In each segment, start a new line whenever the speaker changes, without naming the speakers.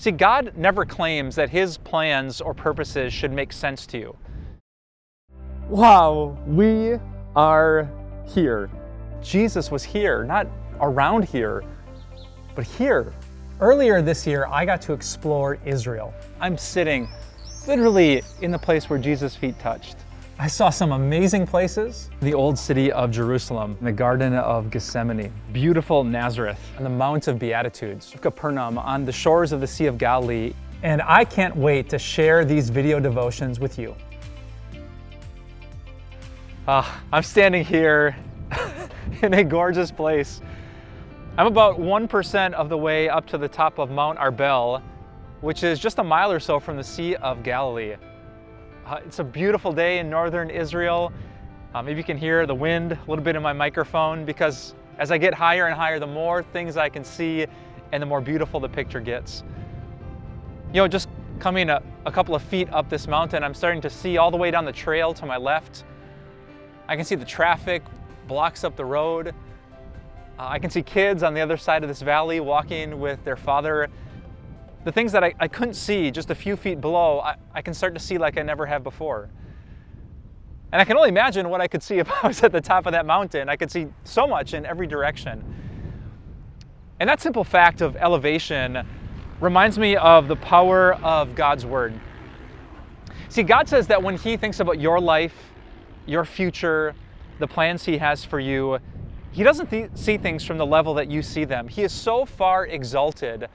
See, God never claims that his plans or purposes should make sense to you.
Wow, we are here.
Jesus was here, not around here, but here.
Earlier this year, I got to explore Israel.
I'm sitting literally in the place where Jesus' feet touched.
I saw some amazing places.
The old city of Jerusalem, the Garden of Gethsemane, beautiful Nazareth, and the Mount of Beatitudes, Capernaum, on the shores of the Sea of Galilee.
And I can't wait to share these video devotions with you.
Uh, I'm standing here in a gorgeous place. I'm about 1% of the way up to the top of Mount Arbel, which is just a mile or so from the Sea of Galilee. Uh, it's a beautiful day in northern Israel. Uh, maybe you can hear the wind a little bit in my microphone because as I get higher and higher, the more things I can see and the more beautiful the picture gets. You know, just coming a, a couple of feet up this mountain, I'm starting to see all the way down the trail to my left. I can see the traffic blocks up the road. Uh, I can see kids on the other side of this valley walking with their father the things that I, I couldn't see just a few feet below, I, I can start to see like I never have before. And I can only imagine what I could see if I was at the top of that mountain. I could see so much in every direction. And that simple fact of elevation reminds me of the power of God's Word. See, God says that when He thinks about your life, your future, the plans He has for you, He doesn't th- see things from the level that you see them. He is so far exalted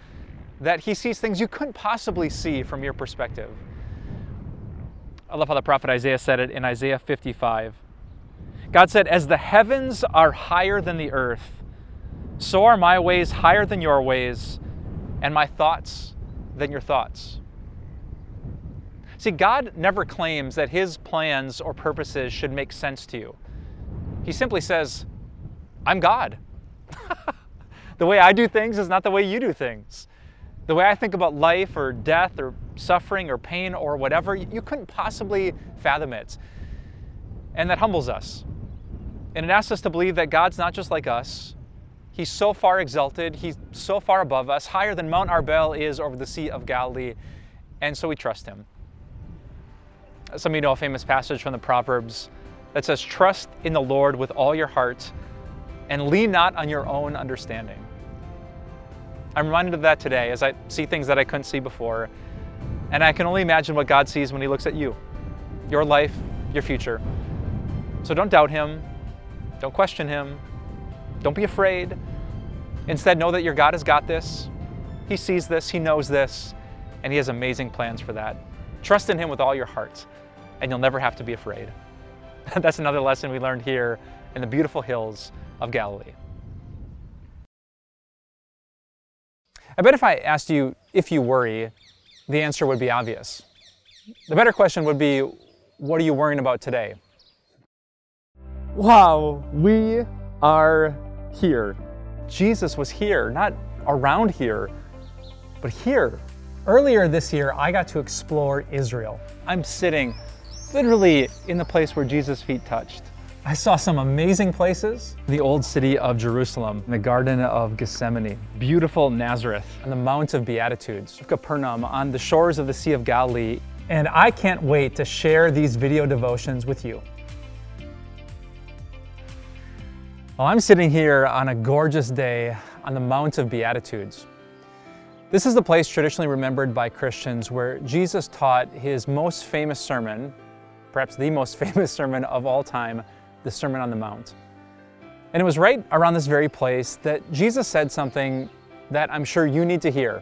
that he sees things you couldn't possibly see from your perspective. I love how the prophet Isaiah said it in Isaiah 55. God said, As the heavens are higher than the earth, so are my ways higher than your ways, and my thoughts than your thoughts. See, God never claims that his plans or purposes should make sense to you. He simply says, I'm God. the way I do things is not the way you do things. The way I think about life or death or suffering or pain or whatever, you couldn't possibly fathom it. And that humbles us. And it asks us to believe that God's not just like us. He's so far exalted, He's so far above us, higher than Mount Arbel is over the Sea of Galilee, and so we trust Him. Some of you know a famous passage from the Proverbs that says, Trust in the Lord with all your heart and lean not on your own understanding. I'm reminded of that today as I see things that I couldn't see before. And I can only imagine what God sees when He looks at you, your life, your future. So don't doubt Him. Don't question Him. Don't be afraid. Instead, know that your God has got this. He sees this, He knows this, and He has amazing plans for that. Trust in Him with all your heart, and you'll never have to be afraid. That's another lesson we learned here in the beautiful hills of Galilee. I bet if I asked you if you worry, the answer would be obvious. The better question would be, what are you worrying about today?
Wow, we are here.
Jesus was here, not around here, but here.
Earlier this year, I got to explore Israel.
I'm sitting literally in the place where Jesus' feet touched.
I saw some amazing places.
The old city of Jerusalem, the Garden of Gethsemane, beautiful Nazareth, and the Mount of Beatitudes, Capernaum, on the shores of the Sea of Galilee.
And I can't wait to share these video devotions with you.
Well, I'm sitting here on a gorgeous day on the Mount of Beatitudes. This is the place traditionally remembered by Christians where Jesus taught his most famous sermon, perhaps the most famous sermon of all time, the Sermon on the Mount. And it was right around this very place that Jesus said something that I'm sure you need to hear,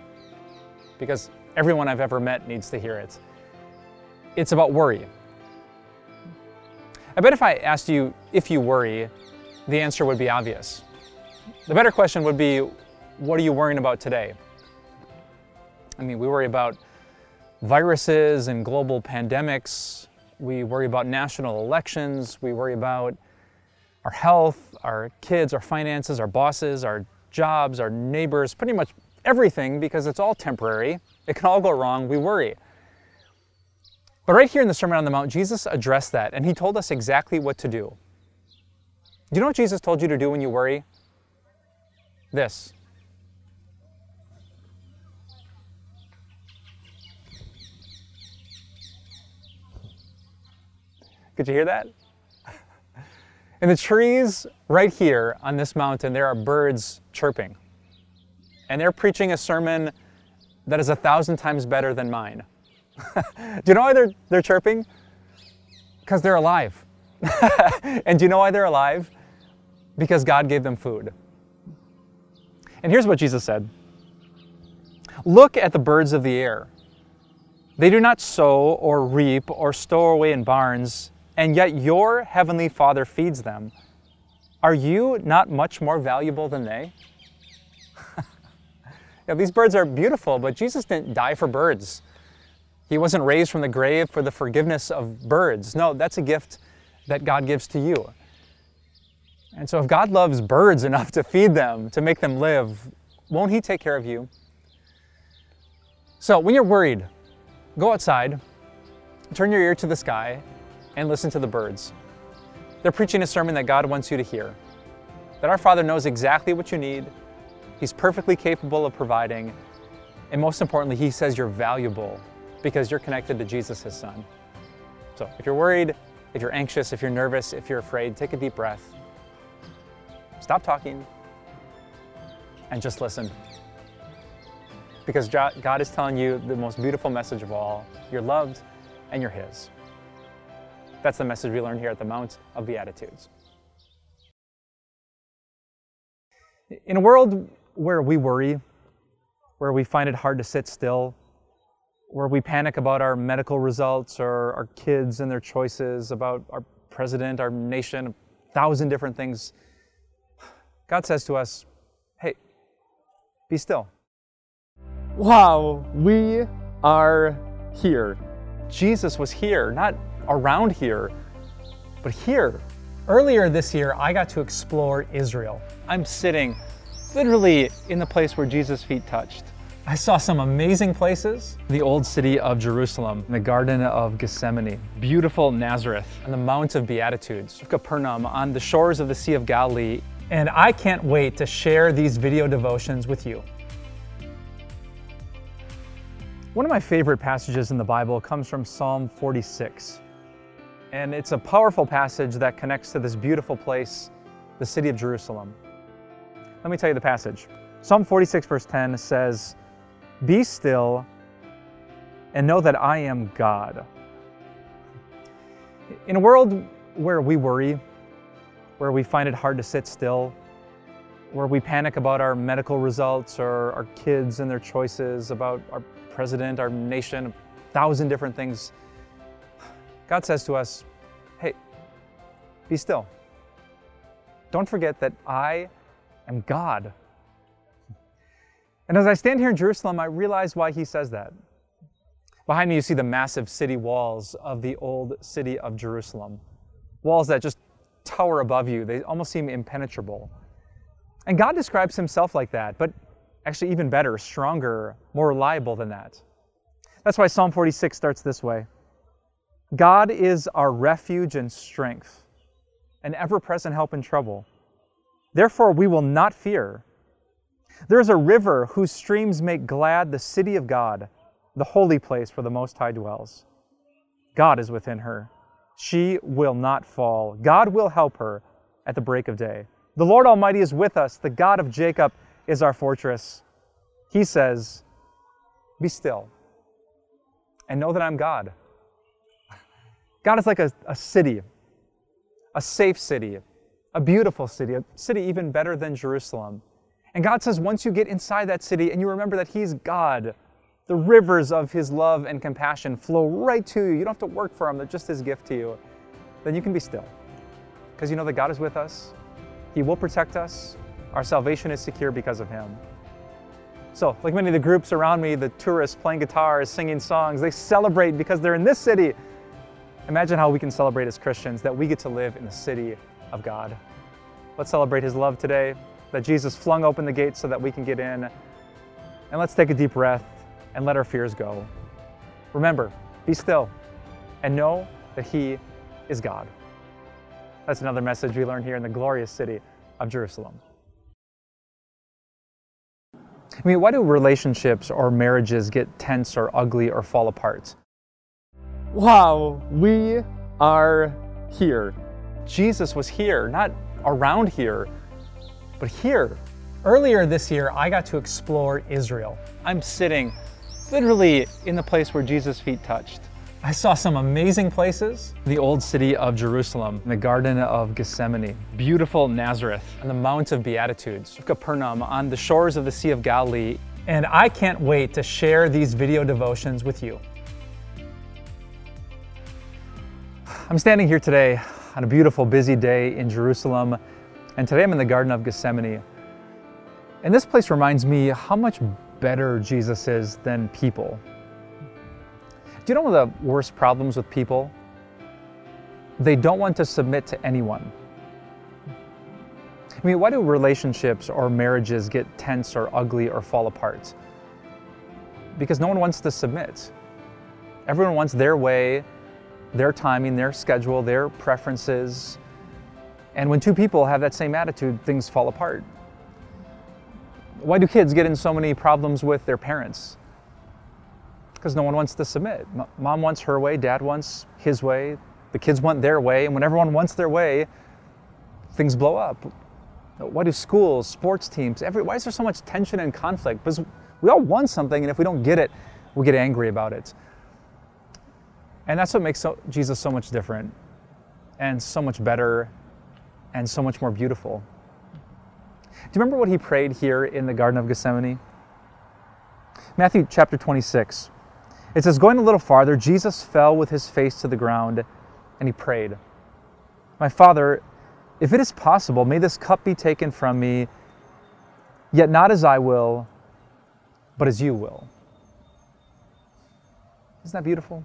because everyone I've ever met needs to hear it. It's about worry. I bet if I asked you if you worry, the answer would be obvious. The better question would be what are you worrying about today? I mean, we worry about viruses and global pandemics, we worry about national elections. We worry about our health, our kids, our finances, our bosses, our jobs, our neighbors, pretty much everything because it's all temporary. It can all go wrong. We worry. But right here in the Sermon on the Mount, Jesus addressed that and he told us exactly what to do. Do you know what Jesus told you to do when you worry? This Could you hear that? In the trees right here on this mountain, there are birds chirping. And they're preaching a sermon that is a thousand times better than mine. do you know why they're, they're chirping? Because they're alive. and do you know why they're alive? Because God gave them food. And here's what Jesus said Look at the birds of the air. They do not sow or reap or store away in barns and yet your heavenly Father feeds them. Are you not much more valuable than they? yeah, these birds are beautiful, but Jesus didn't die for birds. He wasn't raised from the grave for the forgiveness of birds. No, that's a gift that God gives to you. And so, if God loves birds enough to feed them, to make them live, won't He take care of you? So, when you're worried, go outside, turn your ear to the sky, and listen to the birds. They're preaching a sermon that God wants you to hear. That our Father knows exactly what you need, He's perfectly capable of providing, and most importantly, He says you're valuable because you're connected to Jesus, His Son. So if you're worried, if you're anxious, if you're nervous, if you're afraid, take a deep breath. Stop talking and just listen. Because God is telling you the most beautiful message of all you're loved and you're His. That's the message we learn here at the Mount of Beatitudes. In a world where we worry, where we find it hard to sit still, where we panic about our medical results or our kids and their choices, about our president, our nation, a thousand different things, God says to us, hey, be still.
Wow, we are here.
Jesus was here, not around here, but here.
Earlier this year, I got to explore Israel.
I'm sitting literally in the place where Jesus' feet touched.
I saw some amazing places.
The old city of Jerusalem, the Garden of Gethsemane, beautiful Nazareth, and the Mount of Beatitudes, Capernaum, on the shores of the Sea of Galilee.
And I can't wait to share these video devotions with you.
One of my favorite passages in the Bible comes from Psalm 46. And it's a powerful passage that connects to this beautiful place, the city of Jerusalem. Let me tell you the passage. Psalm 46, verse 10 says, Be still and know that I am God. In a world where we worry, where we find it hard to sit still, where we panic about our medical results or our kids and their choices, about our president, our nation, a thousand different things, God says to us, hey, be still. Don't forget that I am God. And as I stand here in Jerusalem, I realize why he says that. Behind me, you see the massive city walls of the old city of Jerusalem. Walls that just tower above you, they almost seem impenetrable. And God describes himself like that, but actually, even better, stronger, more reliable than that. That's why Psalm 46 starts this way God is our refuge and strength, an ever present help in trouble. Therefore, we will not fear. There is a river whose streams make glad the city of God, the holy place where the Most High dwells. God is within her. She will not fall. God will help her at the break of day. The Lord Almighty is with us. The God of Jacob is our fortress. He says, Be still and know that I'm God. God is like a, a city, a safe city, a beautiful city, a city even better than Jerusalem. And God says, once you get inside that city and you remember that He's God, the rivers of His love and compassion flow right to you. You don't have to work for them, they're just His gift to you. Then you can be still. Because you know that God is with us, He will protect us, our salvation is secure because of Him. So, like many of the groups around me, the tourists playing guitars, singing songs, they celebrate because they're in this city Imagine how we can celebrate as Christians that we get to live in the city of God. Let's celebrate His love today, that Jesus flung open the gates so that we can get in. And let's take a deep breath and let our fears go. Remember, be still and know that He is God. That's another message we learn here in the glorious city of Jerusalem. I mean, why do relationships or marriages get tense or ugly or fall apart?
Wow, we are here.
Jesus was here, not around here, but here.
Earlier this year, I got to explore Israel.
I'm sitting literally in the place where Jesus' feet touched.
I saw some amazing places
The old city of Jerusalem, the Garden of Gethsemane, beautiful Nazareth,
and the Mount of Beatitudes.
Capernaum, on the shores of the Sea of Galilee.
And I can't wait to share these video devotions with you.
I'm standing here today on a beautiful, busy day in Jerusalem, and today I'm in the Garden of Gethsemane. And this place reminds me how much better Jesus is than people. Do you know one of the worst problems with people? They don't want to submit to anyone. I mean, why do relationships or marriages get tense or ugly or fall apart? Because no one wants to submit. Everyone wants their way, their timing, their schedule, their preferences. And when two people have that same attitude, things fall apart. Why do kids get in so many problems with their parents? Because no one wants to submit. Mom wants her way, dad wants his way, the kids want their way, and when everyone wants their way, things blow up. Why do schools, sports teams, every, why is there so much tension and conflict? Because we all want something, and if we don't get it, we get angry about it. And that's what makes so, Jesus so much different, and so much better, and so much more beautiful. Do you remember what he prayed here in the Garden of Gethsemane? Matthew chapter 26. It says, Going a little farther, Jesus fell with his face to the ground and he prayed, My Father, if it is possible, may this cup be taken from me, yet not as I will, but as you will. Isn't that beautiful?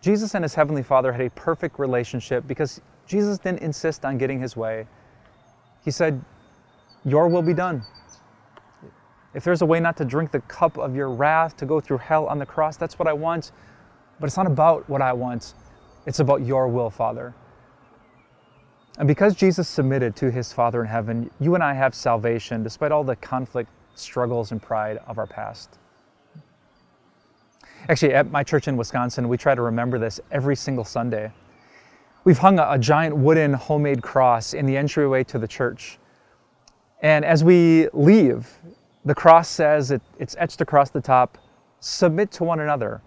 Jesus and his heavenly Father had a perfect relationship because Jesus didn't insist on getting his way. He said, Your will be done. If there's a way not to drink the cup of your wrath, to go through hell on the cross, that's what I want. But it's not about what I want, it's about your will, Father. And because Jesus submitted to his Father in heaven, you and I have salvation despite all the conflict, struggles, and pride of our past. Actually, at my church in Wisconsin, we try to remember this every single Sunday. We've hung a, a giant wooden homemade cross in the entryway to the church. And as we leave, the cross says, it, it's etched across the top, submit to one another.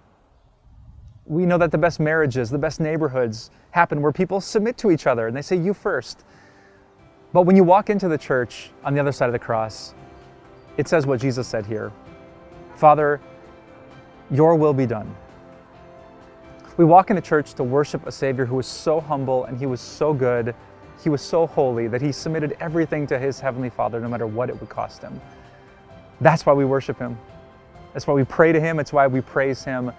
We know that the best marriages, the best neighborhoods happen where people submit to each other and they say, You first. But when you walk into the church on the other side of the cross, it says what Jesus said here Father, your will be done. We walk into church to worship a Savior who was so humble and he was so good, he was so holy that he submitted everything to his Heavenly Father no matter what it would cost him. That's why we worship him. That's why we pray to him. It's why we praise him.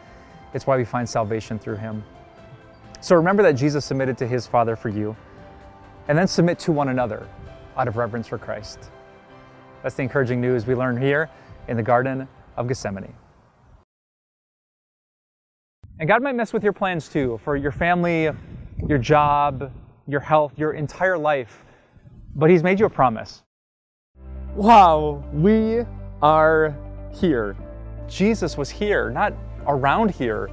It's why we find salvation through him. So remember that Jesus submitted to his Father for you, and then submit to one another out of reverence for Christ. That's the encouraging news we learn here in the Garden of Gethsemane. And God might mess with your plans too for your family, your job, your health, your entire life. But He's made you a promise.
Wow, we are here.
Jesus was here, not around here,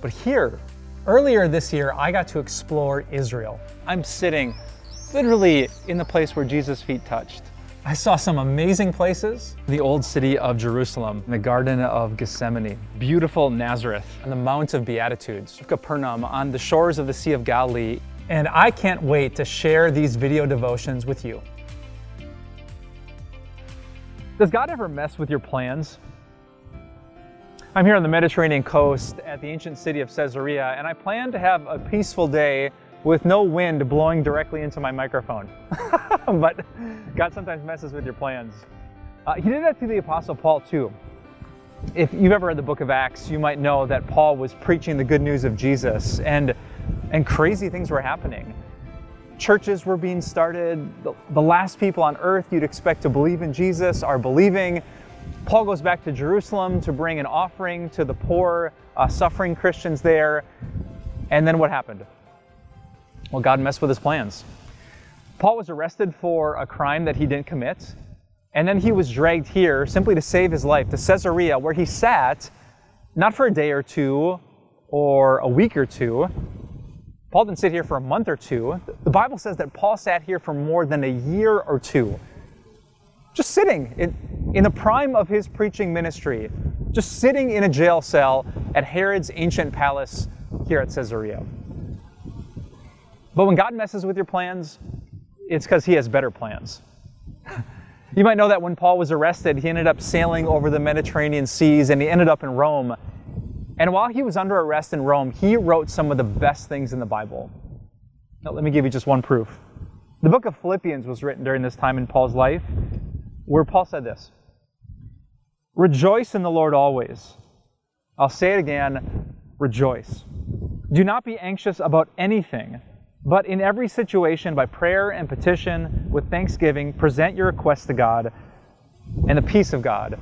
but here.
Earlier this year, I got to explore Israel.
I'm sitting literally in the place where Jesus' feet touched.
I saw some amazing places
The old city of Jerusalem, the Garden of Gethsemane, beautiful Nazareth,
and the Mount of Beatitudes.
Capernaum, on the shores of the Sea of Galilee.
And I can't wait to share these video devotions with you.
Does God ever mess with your plans? I'm here on the Mediterranean coast at the ancient city of Caesarea, and I plan to have a peaceful day with no wind blowing directly into my microphone. but God sometimes messes with your plans. Uh, he did that to the Apostle Paul too. If you've ever read the book of Acts, you might know that Paul was preaching the good news of Jesus, and, and crazy things were happening. Churches were being started. The, the last people on earth you'd expect to believe in Jesus are believing. Paul goes back to Jerusalem to bring an offering to the poor, uh, suffering Christians there. And then what happened? Well, God messed with his plans. Paul was arrested for a crime that he didn't commit, and then he was dragged here simply to save his life to Caesarea, where he sat not for a day or two or a week or two, Paul didn't sit here for a month or two. The Bible says that Paul sat here for more than a year or two. Just sitting in, in the prime of his preaching ministry, just sitting in a jail cell at Herod's ancient palace here at Caesarea. But when God messes with your plans, it's because he has better plans. you might know that when Paul was arrested, he ended up sailing over the Mediterranean seas and he ended up in Rome. And while he was under arrest in Rome, he wrote some of the best things in the Bible. Now, let me give you just one proof. The book of Philippians was written during this time in Paul's life, where Paul said this Rejoice in the Lord always. I'll say it again rejoice. Do not be anxious about anything, but in every situation, by prayer and petition, with thanksgiving, present your requests to God, and the peace of God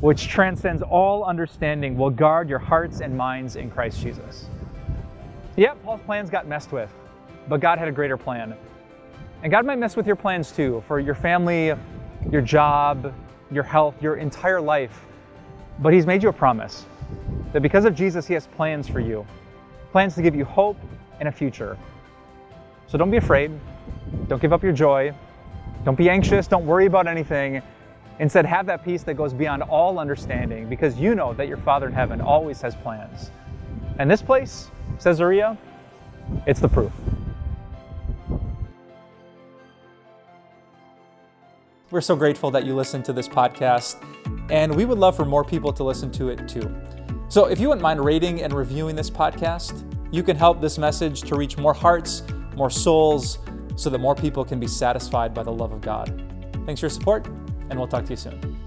which transcends all understanding, will guard your hearts and minds in Christ Jesus. Yep, Paul's plans got messed with, but God had a greater plan. And God might mess with your plans too for your family, your job, your health, your entire life. But He's made you a promise that because of Jesus, He has plans for you plans to give you hope and a future. So don't be afraid. Don't give up your joy. Don't be anxious. Don't worry about anything. Instead, have that peace that goes beyond all understanding because you know that your Father in heaven always has plans. And this place, Caesarea, it's the proof.
We're so grateful that you listened to this podcast, and we would love for more people to listen to it too. So if you wouldn't mind rating and reviewing this podcast, you can help this message to reach more hearts, more souls, so that more people can be satisfied by the love of God. Thanks for your support and we'll talk to you soon.